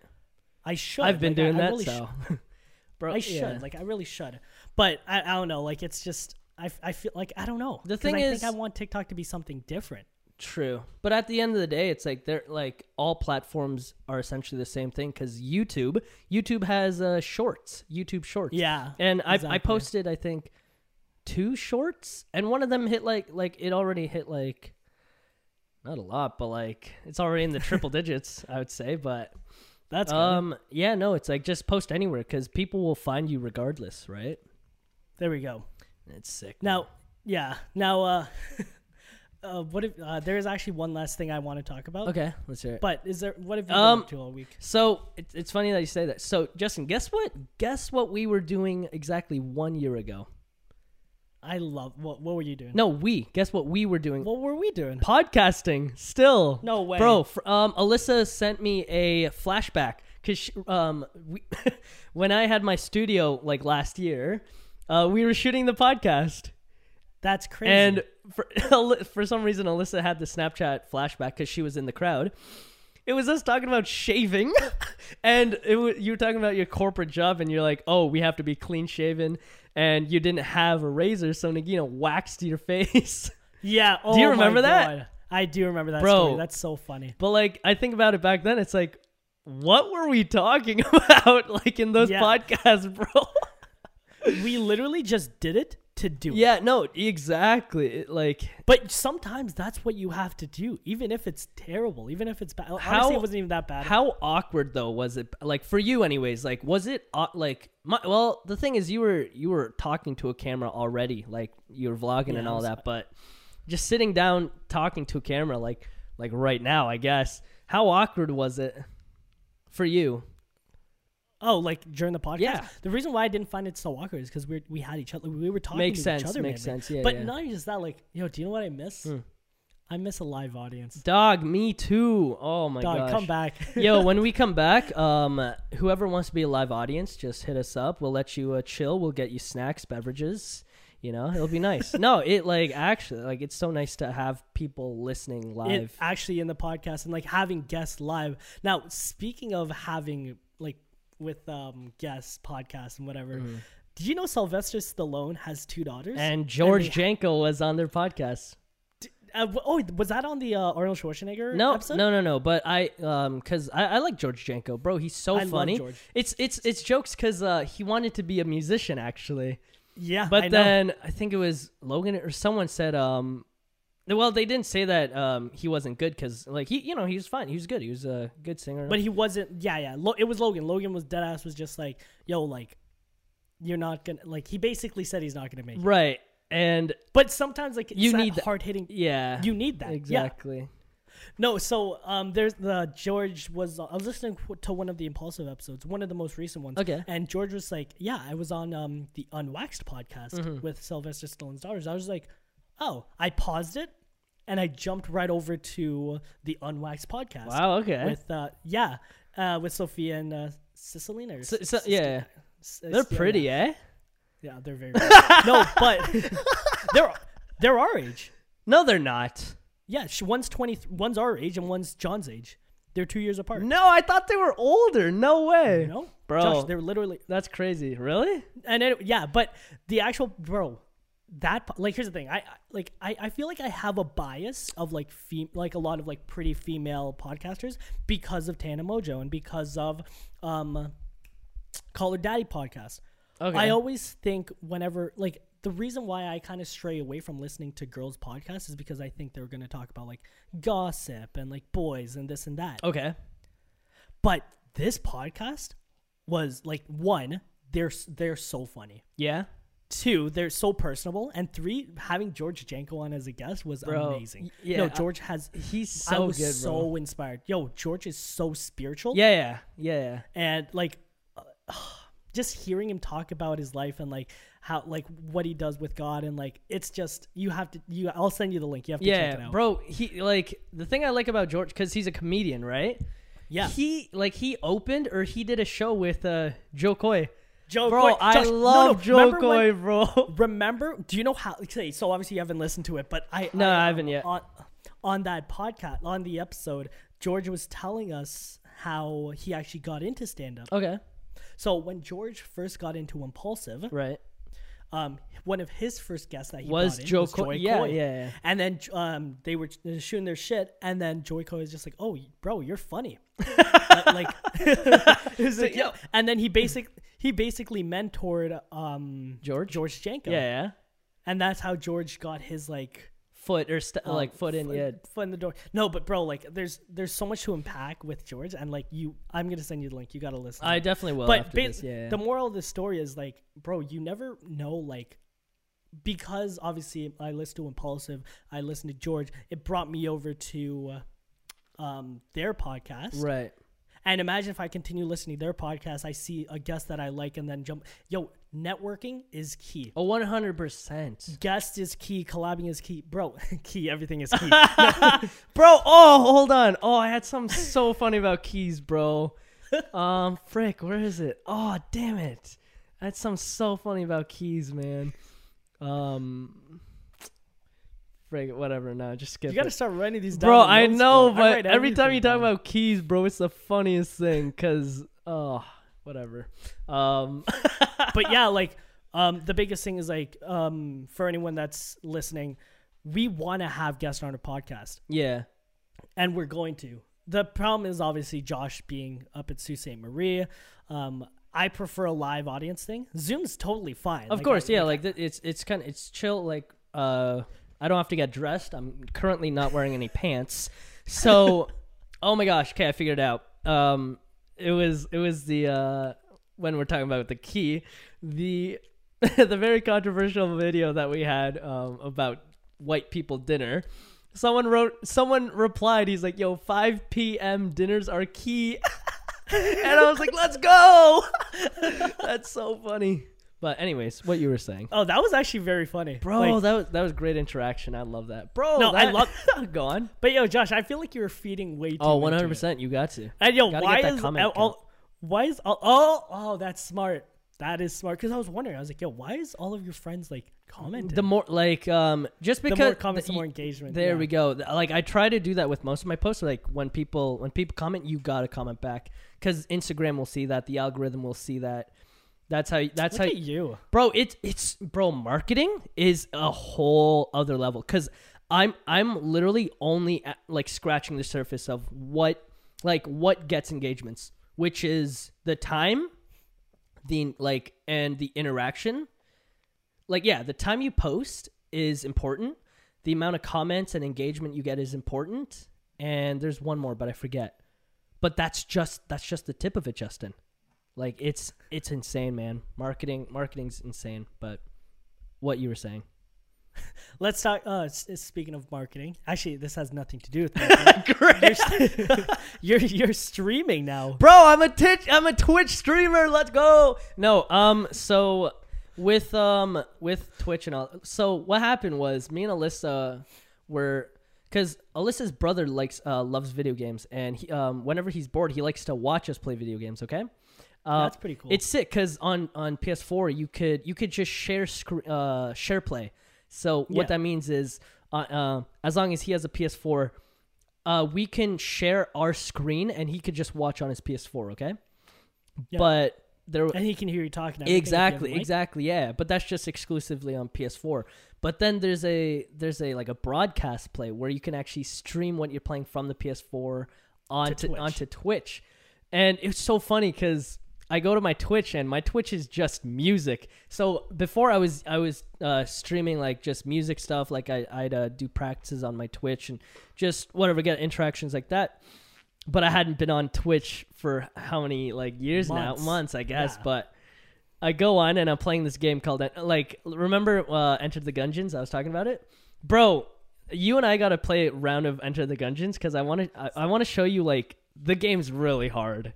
I should. I've been Like, doing I that, really so bro. I should. yeah. Like I really should. But I, I don't know. Like it's just I, I feel like I don't know. The thing I is- think I want TikTok to be something different. True, but at the end of the day, it's like they're like all platforms are essentially the same thing because YouTube, YouTube has uh, shorts, YouTube Shorts. Yeah. and I I posted I think two shorts, and one of them hit like like it already hit like not a lot, but like it's already in the triple digits, I would say. But That's um, yeah, no, it's like just post anywhere because people will find you regardless, right? there we go. It's sick. Now, yeah. Now, uh, uh what if uh, there is actually one last thing I want to talk about. okay, let's hear it. But is there what have you Um, been up to all week? So it's it's funny that you say that. So Justin, guess what? Guess what we were doing exactly one year ago. I love what what were you doing? No, we. Guess what we were doing? What were we doing? Podcasting. Still. No way. bro. Fr- um, Alyssa sent me a flashback because um, we, when I had my studio like last year, uh, we were shooting the podcast, That's crazy. and for for some reason Alyssa had the Snapchat flashback because she was in the crowd. It was us talking about shaving, and it you were talking about your corporate job, and you're like, "Oh, we have to be clean shaven," and you didn't have a razor, so Nagina waxed your face. yeah. Oh you remember that? I do remember that Bro. story. That's so funny. But like, I think about it back then. It's like, what were we talking about? Like in those Yeah. podcasts, bro. We literally just did it to do it. yeah, no, exactly. It, like, But sometimes that's what you have to do, even if it's terrible, even if it's bad. Honestly, How- it wasn't even that bad. how awkward though was it? Like for you, anyways. Like, was it uh, like? My, well, the thing is, you were you were talking to a camera already. Like you were vlogging Yeah, and all that. But just sitting down talking to a camera, like like right now, I guess. How awkward was it for you? Oh, like during the podcast. Yeah. The reason why I didn't find it so awkward is because we we had each other. We were talking Makes to sense. each other. makes man. sense. Yeah, but yeah. not just that. Like, yo, do you know what I miss? Hmm. I miss a live audience. Dog, me too. Oh my god. Dog, gosh. come back. Yo, when we come back, um, whoever wants to be a live audience, just hit us up. We'll let you uh, chill. We'll get you snacks, beverages. You know, it'll be nice. no, it like actually like it's so nice to have people listening it live. actually in the podcast and like having guests live. Now, speaking of having with um guests, podcasts, and whatever. Did you know Sylvester Stallone has two daughters? And George they- Janko was on their podcast. Uh, oh, was that on the uh, Arnold Schwarzenegger No, episode? no, no, no. But I, um, cause I, I like George Janko, bro. He's so I funny. George. It's it's it's jokes because uh, he wanted to be a musician actually. Yeah, But I know. then I think it was Logan or someone said, um, well, they didn't say that um, he wasn't good because, like, he, you know, he was fine. He was good. He was a good singer. But he wasn't. Yeah, yeah. Lo- it was Logan. Logan was dead ass. Was just like, yo, like, you're not gonna like. He basically said he's not gonna make it. right. And But sometimes like You need hard hitting. yeah, You need that. Yeah. exactly. No. So um, there's the George was. I was listening to one of the Impulsive episodes, one of the most recent ones. Okay. And George was like, "Yeah, I was on um the Unwaxed podcast Mm-hmm. with Sylvester Stallone's daughters." I was like, "Oh!" I paused it, and I jumped right over to the Unwaxed podcast. Wow. Okay. with uh yeah uh with Sophia and uh Sistine or So- so- yeah. They're pretty, yeah. eh? yeah they're very no but they're they're our age No, they're not. yeah she, one's 20 one's our age and one's John's age they're two years apart No, I thought they were older. No way, know bro. Josh, they're literally That's crazy. Really? and it, yeah but the actual bro that like here's the thing I, like I, I feel like I have a bias of like fem- like a lot of like pretty female podcasters because of Tana Mongeau and because of um Call Her Daddy podcast. Okay. I always think whenever like the reason why I kind of stray away from listening to girls podcasts is because I think they're going to talk about like gossip and like boys and this and that. okay. But this podcast was like one, they're they're so funny. Yeah. Two, they're so personable, and three, having George Janko on as a guest was Bro, amazing. yeah, no, I- George has. He's I so was good, so inspired. Yo, George is so spiritual. Yeah, yeah, yeah, yeah. and like uh, just hearing him talk about his life and like how like what he does with God and like it's just you have to you I'll send you the link. You have to check it Yeah, out. bro. He like the thing I like about George because he's a comedian, right? Yeah. he like he opened or he did a show with uh Jo Koy. Joe, Bro, Coy- I Josh, no, love no, Jo Koy, when- bro. Remember? Do you know how? Okay, so obviously you haven't listened to it, but I No, I, I haven't yet. On, on that podcast, on the episode, George was telling us how he actually got into stand up. Okay, So when George first got into Impulsive, right. um, one of his first guests that he Was Joe was Coy? Joy Yeah, Coy. yeah, yeah. And then um, they were shooting their shit, and then Jo Koy was just like, "Oh, bro, you're funny." like, like, it was like, yo. And then he basic he basically mentored um George? George Janko. Yeah, yeah. and that's how George got his like Foot or st- um, like foot in. foot, Yeah. foot in the door. No, but bro, like, there's there's so much to unpack with George, and like you, I'm gonna send you the link. You gotta listen. I definitely will. but after ba- this. Yeah, yeah. the moral of the story is like, bro, you never know like. Because obviously I listened to Impulsive, I listened to George. It brought me over to uh, um, their podcast, right. And imagine if I continue listening to their podcast, I see a guest that I like, and then jump. Yo, networking is key. Oh, Oh, one hundred percent. Guest is key. Collabing is key, bro. key. Everything is key. Bro, oh, hold on. Oh, I had something so funny about keys, bro. Um, frick, where is it? Oh, damn it. I had something so funny about keys, man. Um, frick, whatever. No, just skip you gotta it. start writing these down. Bro, I notes, know, bro. But write every time you talk down. about keys, bro, it's the funniest thing. Cause, oh, whatever. Um, but yeah, like um, the biggest thing is like um, for anyone that's listening, we want to have guests on our podcast, yeah, and we're going to. The problem is obviously Josh being up at Sault Ste. Marie. Um, I prefer a live audience thing. Zoom's totally fine. of Like, course, I- yeah. Like th- it's it's kind of it's chill. Like, uh, I don't have to get dressed. I'm currently not wearing any pants. So, oh my gosh, okay, I figured it out. Um, it was it was the uh when we're talking about the key, the the very controversial video that we had um about white people dinner. Someone wrote, someone replied, he's like, "Yo, 5 p.m. dinners are key," and I was like, "Let's go!" That's so funny. But anyways, what you were saying, Oh, that was actually very funny, bro, Like, that was that was great interaction. I love that, bro. No, I that- love- Go on. but yo, Josh, I feel like you were feeding way too. Oh, one hundred percent. You got to. And yo, Gotta why get that is comment all, all- why is all, oh oh that's smart. That is smart because I was wondering. I was like, yo, why is all of your friends like commenting? The more like um, just The because more comments, the more engagement. There yeah. we go. Th- Like I try to do that with most of my posts. Like when people when people comment, you gotta comment back because Instagram will see that, the algorithm will see that. That's how. That's Look how. you. bro it's it's bro marketing is a whole other level because i'm i'm literally only at, like scratching the surface of what like what gets engagements which is the time the like and the interaction like yeah the time you post is important the amount of comments and engagement you get is important and there's one more but i forget but that's just that's just the tip of it justin like it's it's insane man marketing marketing's insane but what you were saying Let's talk. Uh, speaking of marketing, actually, this has nothing to do with marketing. great you're you're streaming now. bro i'm a twitch i'm a twitch streamer let's go no um so with um with twitch and all so what happened was me and alyssa were because alyssa's brother likes uh loves video games and he um whenever he's bored he likes to watch us play video games okay uh, That's pretty cool. It's sick because on on PS4 you could you could just share uh share play. So Yeah. what that means is, uh, uh, as long as he has a PS4, uh, we can share our screen and he could just watch on his PS4. Okay, Yeah. but there and he can hear you talking. and everything if you have exactly exactly yeah, but that's just exclusively on PS4. But then there's a there's a like a broadcast play where you can actually stream what you're playing from the PS4 onto Twitch. onto Twitch, and it's so funny because I go to my Twitch and my Twitch is just music. So before I was I was uh, streaming like just music stuff, like I I'd uh, do practices on my Twitch and just whatever get interactions like that. But I hadn't been on Twitch for how many like years Months. now, months I guess. Yeah. But I go on and I'm playing this game called like remember uh, Enter the Gungeons? I was talking about it, bro. You and I got to play a round of Enter the Gungeons because I want to I, I want to show you like the game's really hard.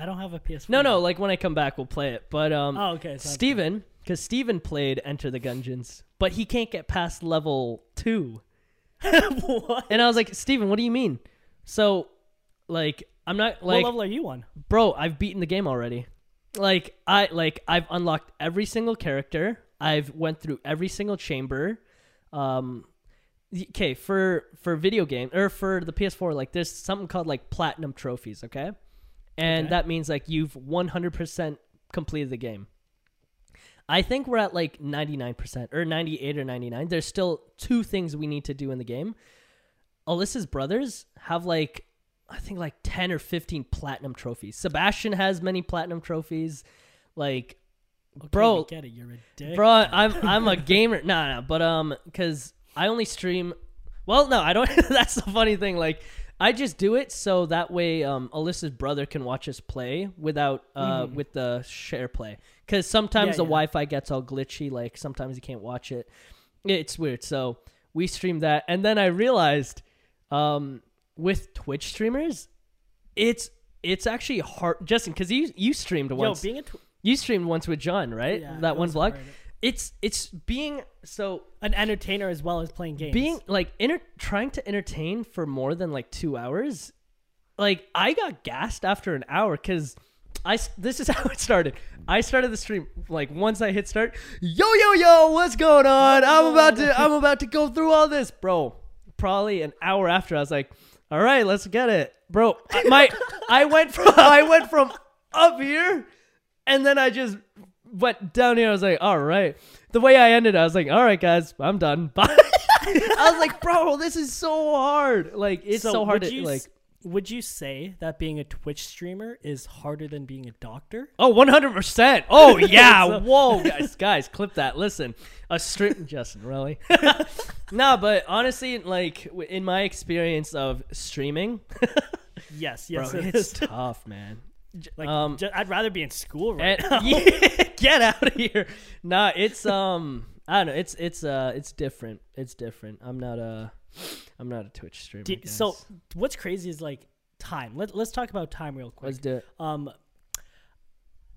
I don't have a PS4. No, no, like when I come back, we'll play it. But um, Oh, okay. so- Steven, because Steven played Enter the Gungeons, but he can't get past level two. what? And I was like, Steven, what do you mean? So, like I'm not like. what level are you on? bro, I've beaten the game already. Like I like I've unlocked every single character. I've went through every single chamber. Um okay, for for video game or for the PS4 like there's something called like platinum trophies, okay? And Okay. that means like you've 100% completed the game. I think we're at like 99% or 98 or 99. There's still two things we need to do in the game. Alyssa's brothers have like I think like 10 or 15 platinum trophies. Sebastian has many platinum trophies. Like Okay, Bro, get it. You're a dick. bro, I'm I'm a gamer. Nah, no, but um cuz I only stream Well, no, I don't that's the funny thing like I just do it so that way um Alyssa's brother can watch us play without uh Mhm. with the share play cuz sometimes Yeah, the yeah. Wi-Fi gets all glitchy like sometimes you can't watch it. It's weird. So we stream that and then I realized um with Twitch streamers it's it's actually hard Justin cuz you you streamed once. Yo, being a tw- you streamed once with John, right? yeah, that one vlog. hard. It's it's being so An entertainer as well as playing games. being like inter- trying to entertain for more than like two hours like i got gassed after an hour because I this is how it started. I started the stream like once i hit start yo yo yo what's going on? I'm about to i'm about to go through all this. Bro probably an hour after i was like all right let's get it. Bro my i went from i went from up here and then i just went down here i was like all right the way i ended i was like all right guys i'm done bye I was like, bro, this is so hard. Like, it's so, hard would to like. Would you say that being a Twitch streamer is harder than being a doctor? Oh, 100%. Oh, yeah. So- Whoa, guys, guys, clip that. Listen, a stream. Justin, really? no, but honestly, like, in my experience of streaming, Yes, bro, yes, it it's tough, man. Like, um, ju- I'd rather be in school right And, now. yeah, get out of here. Nah, it's, um, I don't know. It's, it's, uh, it's different. It's different. I'm not a, I'm not a Twitch streamer. So what's crazy is like time. Let, let's talk about time real quick. let's do it. um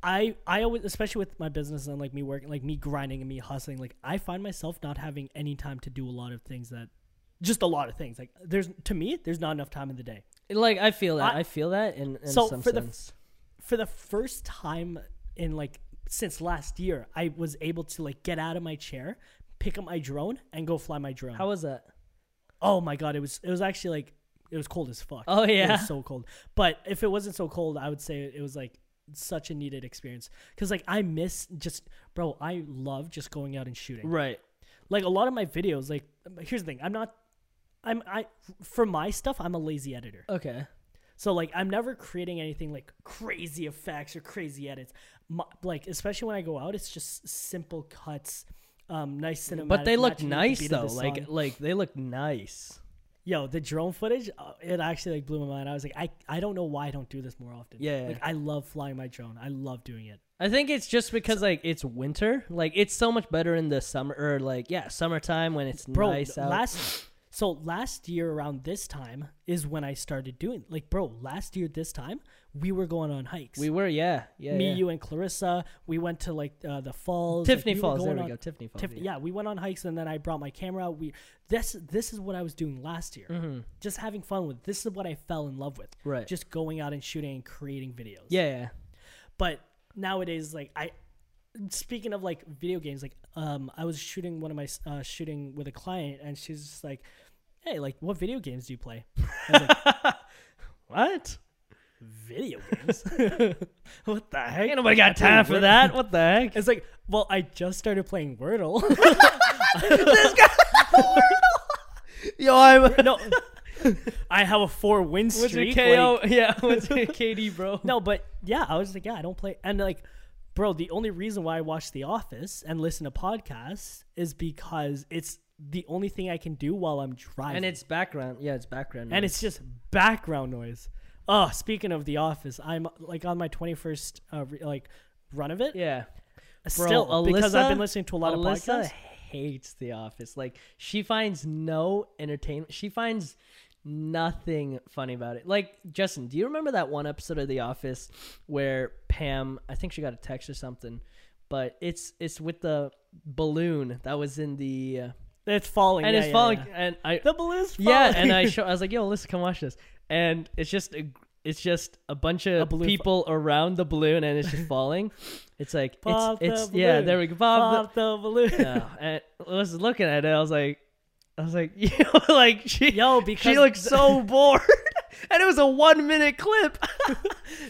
I I always especially with my business and like me working like me grinding and me hustling like I find myself not having any time to do a lot of things that just a lot of things like there's to me there's not enough time in the day Like, I feel that. I- I, feel that in, in So, some for the- sense. For the first time in like since last year I was able to like get out of my chair pick up my drone and go fly my drone How was that? oh my god it was it was actually like it was cold as fuck Oh, It yeah. was so cold. But if it wasn't so cold, I would say it was like such a needed experience. Cause like I miss just, bro. I love just going out and shooting. Right. Like a lot of my videos. Like here's the thing. I'm not. I'm I for my stuff. I'm a lazy editor. Okay. So like I'm never creating anything like crazy effects or crazy edits. My, like especially when I go out, it's just simple cuts. Um, nice cinematic. But they look with the nice though. Like like they look nice. Yo, the drone footage, uh, it actually like blew my mind. I was like, I, I don't know why I don't do this more often. Yeah. Like I love flying my drone. I love doing it. I think it's just because like it's winter. Like it's so much better in the summer or like yeah, summertime when it's Bro, nice out. last so last year around this time is when I started doing like bro, last year this time we were going on hikes. we were yeah, yeah. Me, yeah. you and Clarissa, we went to like uh, the falls. like, Tiffany we Falls. There we on- go. Tiffany Falls. Tiff- yeah, we went on hikes and then I brought my camera out. We this this is what I was doing last year. hmm Just having fun with. This is what I fell in love with. Right. Just going out and shooting and creating videos. yeah, yeah. but nowadays like i speaking of like video games like um i was shooting one of my uh, shooting with a client and she's just like hey like what video games do you play like, What? video games what the heck Ain't nobody got time for that. What the heck? it's like well i just started playing wordle Yo, I'm. no i have a four win streak. What's your KO? like- yeah, what's your KD, bro? no but yeah i was like yeah i don't play and like bro the only reason why i watch the office and listen to podcasts is because it's the only thing i can do while i'm driving And it's background. Yeah, it's background. Noise. and it's just background noise. Oh, speaking of The Office, I'm like on my 21st uh, re- like run of it. yeah. Still, because I've been listening to a lot Alyssa of podcasts. hates The Office. Like she finds no entertainment. She finds nothing funny about it. Like Justin, do you remember that one episode of The Office where Pam? I think she got a text or something, but it's it's with the balloon that was in the uh, It's falling, and yeah, it's yeah, falling yeah. and I The balloon's falling. yeah and I show I was like yo Alyssa come watch this and it's just a, it's just a bunch of balloon people around the balloon and it's just falling. It's like Pop it's the it's yeah, there we go. Pop Pop the balloon. yeah. And I was looking at it, I was like I was like, you know, like she Yo, because she looked so bored. and it was a one minute clip.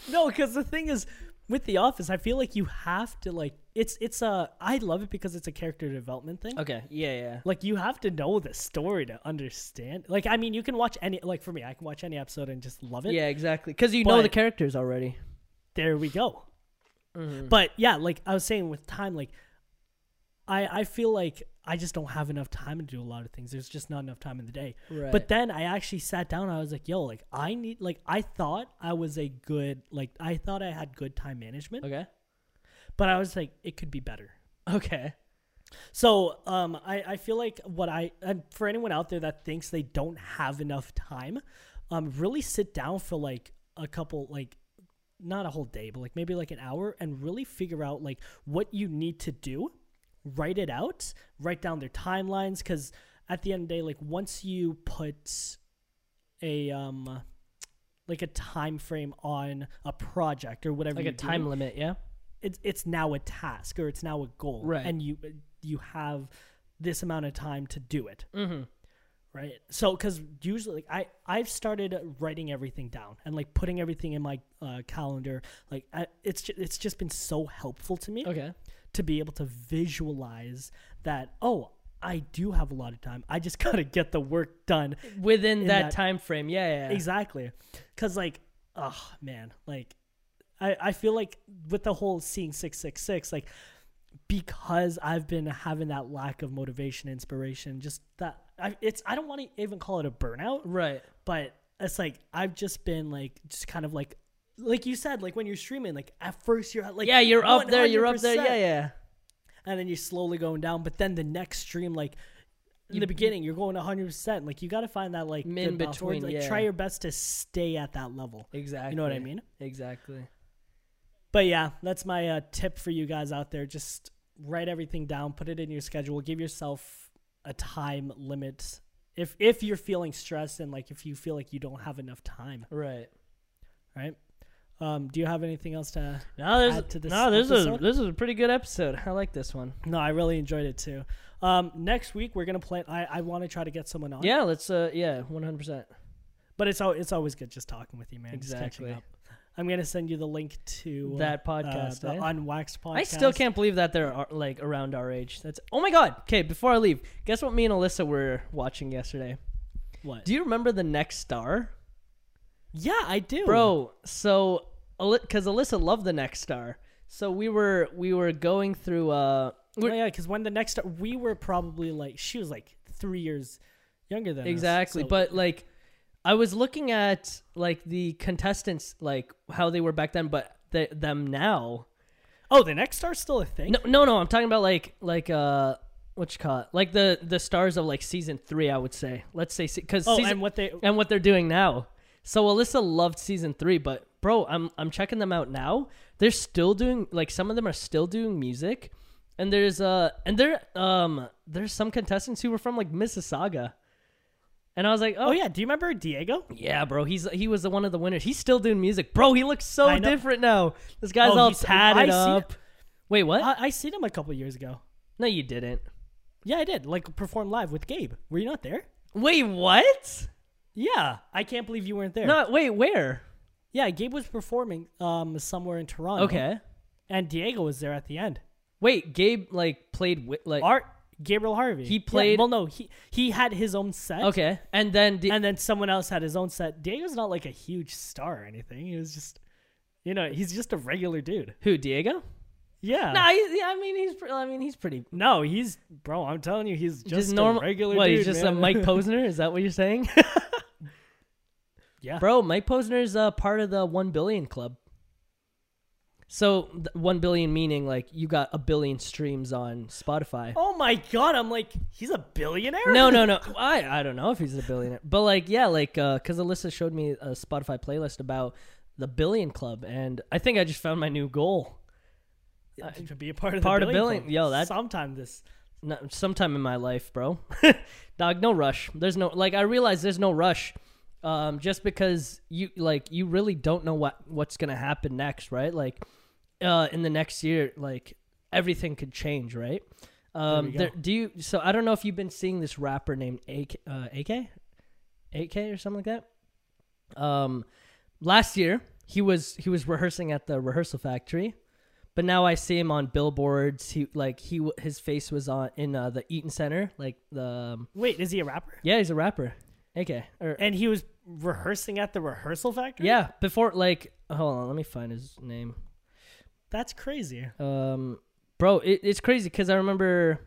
no, because the thing is, with The Office, I feel like you have to like it's it's a I love it because it's a character development thing. okay, yeah, yeah. Like you have to know the story to understand. Like I mean, you can watch any like for me, I can watch any episode and just love it. Yeah, exactly. Because you know the characters already. There we go. Mm-hmm. But yeah, like I was saying with time, like I I feel like I just don't have enough time to do a lot of things. There's just not enough time in the day. Right. But then I actually sat down. And I was like, yo, like I need like I thought I was a good like I thought I had good time management, okay. but I was like it could be better. Okay. So um, I, I feel like what I and for anyone out there that thinks they don't have enough time, um, really sit down for like a couple like not a whole day, but like maybe like an hour and really figure out like what you need to do. Write it out. Write down their timelines because at the end of the day, like once you put a um like a time frame on a project or whatever Like a time limit, yeah? it's it's now a task or it's now a goal Right. and you you have this amount of time to do it Mm-hmm. right so because usually like i i've started writing everything down and like putting everything in my uh, calendar like I, it's just, it's just been so helpful to me Okay. To be able to visualize that oh i do have a lot of time i just gotta get the work done Within that, that- time frame, yeah, yeah. Exactly. Cause like, oh man, like I, I feel like with the whole seeing six six six, like because I've been having that lack of motivation, inspiration, just that I it's I don't want to even call it a burnout, Right. but it's like I've just been like just kind of like like you said, like when you're streaming, like at first you're at like yeah, you're up there, you're up there, yeah, yeah. and then you're slowly going down. But then the next stream, like in the beginning, you're going 100. percent Like you got to find that like In good balance where, between, Like yeah. try your best to stay at that level. Exactly. You know what I mean? Exactly. But yeah, that's my uh, tip for you guys out there. Just write everything down, put it in your schedule, give yourself a time limit. If if you're feeling stressed and like if you feel like you don't have enough time, Right. right? Um, do you have anything else to? No, there's Add to this no, this is this is a pretty good episode. I like this one. No, I really enjoyed it too. Um, next week we're gonna plan. I, I want to try to get someone on. Yeah, let's uh yeah, 100%. but it's al- it's always good just talking with you, man. Just catching Exactly. up. I'm gonna send you the link to That uh, podcast, the eh? Unwaxed podcast. I still can't believe that they're uh, like around our age. That's Oh my god. Okay, before I leave, guess what me and Alyssa were watching yesterday? What? Do you remember The Next Star? Yeah, I do, Bro, so cuz Alyssa loved The Next Star. So we were we were going through uh Oh, yeah, because when the next star, we were probably like she was like three years younger than us, Exactly. so- But like I was looking at like the contestants like how they were back then but the, them now. oh, the next star's still a thing. No no no, I'm talking about like like uh what you call it? Like the the stars of like season 3 I would say. Let's say cuz oh, season and what they and what they're doing now. So Alyssa loved season 3, but bro, I'm I'm checking them out now. They're still doing like some of them are still doing music. And there's uh and there um there's some contestants who were from like Mississauga. And I was like, oh yeah, do you remember Diego? yeah, bro. He's he was the one of the winners. He's still doing music, bro. He looks so different now. This guy's Oh, all tatted I up. Wait, what? I, I seen him a couple years ago. no, you didn't. Yeah, I did. Like perform live with Gabe. Were you not there? Wait, what? Yeah, I can't believe you weren't there. No, wait, where? Yeah, Gabe was performing um somewhere in Toronto. Okay. and Diego was there at the end. Wait, Gabe like played with like Art Gabriel Harvey. He Yeah, played- well, no, he he had his own set. okay, and then di- and then someone else had his own set. Diego's not like a huge star or anything. He was just, you know, he's just a regular dude. who Diego? Yeah. No, he, yeah, I mean he's pre- I mean he's pretty No, he's bro. I'm telling you, he's just, just, normal. a regular what? dude. he's just man. a Mike Posner. Is that what you're saying, yeah. bro? Mike Posner's uh, part of the one billion club. So th- one billion meaning like you got a billion streams on Spotify. Oh my god, I'm like, he's a billionaire. No, no, no. I I don't know if he's a billionaire, but like yeah, like uh, cause Alyssa showed me a Spotify playlist about the Billion Club, and I think I just found my new goal. To be a part of Part the of billion. billion- yo, that- sometime this. No, sometime in my life, bro. Dog, no rush. There's no like I realize there's no rush. Um, just because you like you really don't know what what's gonna happen next, right? Like, uh, in the next year, like everything could change, right? Um, there, do you? So I don't know if you've been seeing this rapper named AK, uh, AK, AK or something like that. Um, last year he was he was rehearsing at the rehearsal factory, but now I see him on billboards. He like he his face was on in uh, the Eaton Center, like the um, Wait, is he a rapper? yeah he's a rapper. Okay. or And he was rehearsing at the rehearsal factory. yeah before like hold on let me find his name. that's crazy. Um, bro, it, it's crazy because I remember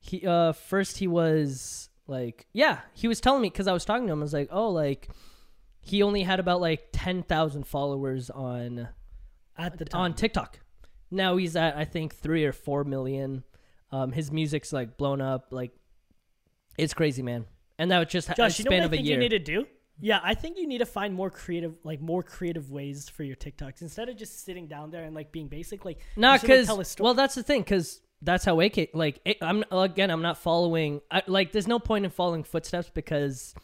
he uh first he was like yeah he was telling me because I was talking to him I was like oh like he only had about like ten thousand followers on At the time. on TikTok. Now he's at I think three or four million. Um, his music's like blown up. Like it's crazy, man. And that was just a Josh, you know span what I a think year. you need to do? Yeah, I think you need to find more creative, like more creative ways for your TikToks instead of just sitting down there and like being basic. Like, Nah, you should, like, because a story. well, that's the thing. Because that's how AK like it, I'm again. I'm not following. I, like, there's no point in following footsteps because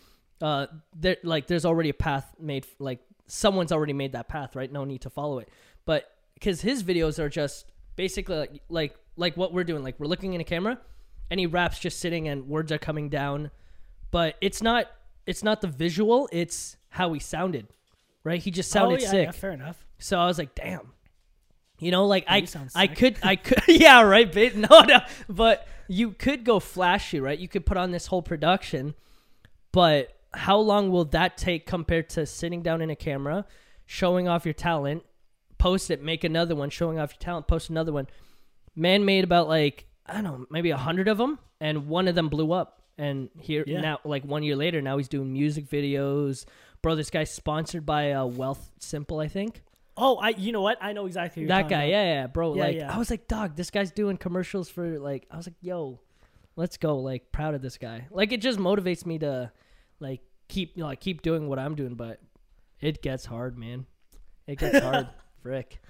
uh, there like there's already a path made. Like someone's already made that path, right? No need to follow it. But because his videos are just basically like like like what we're doing. Like we're looking in a camera, and he raps just sitting, and words are coming down. But it's not it's not the visual. It's how he sounded. Right? He just sounded oh, yeah, sick. yeah, fair enough. So I was like, damn. You know, like oh, I, you I could, I could, yeah, right, babe. No, no, but you could go flashy, right? You could put on this whole production, but how long will that take compared to sitting down in a camera, showing off your talent, post it, make another one, showing off your talent, post another one. Man made about like I don't know, maybe a hundred of them, and one of them blew up. And here Yeah. now, like one year later, now he's doing music videos. Bro, this guy's sponsored by uh, Wealthsimple, I think. Oh, I. You know what? I know exactly who you're That guy, about. yeah, yeah, bro. Yeah, like, yeah. I was like, dog, this guy's doing commercials for like. I was like, yo, let's go. Like, proud of this guy. Like, it just motivates me to, like, keep you know, like keep doing what I'm doing. But it gets hard, man. It gets hard, frick.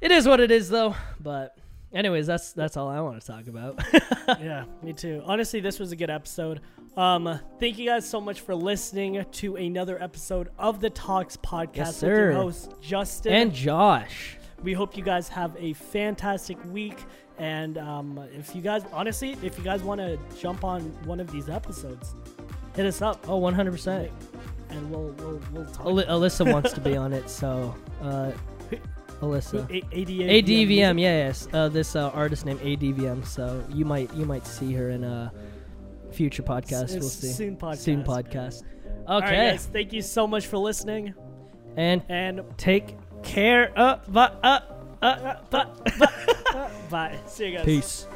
It is what it is, though. But, anyways, that's that's all I want to talk about. yeah, me too. Honestly, this was a good episode. Um, thank you guys so much for listening to another episode of the Talks podcast Yes, with your host Justin. and Josh, we hope you guys have a fantastic week. And um, if you guys, honestly, if you guys want to jump on one of these episodes, hit us up oh, 100. Percent and we'll we'll, we'll talk. Alyssa wants to be on it, so uh, Alyssa. A- ADVM. ADVM, yeah, yes. Uh, this uh, artist named ADVM. So you might you might see her in a future podcast. S- we'll see. Soon podcast. Soon podcast. All right, Okay, guys. Thank you so much for listening. and And take care. Uh, but, uh, uh, but, bye. See you guys. peace.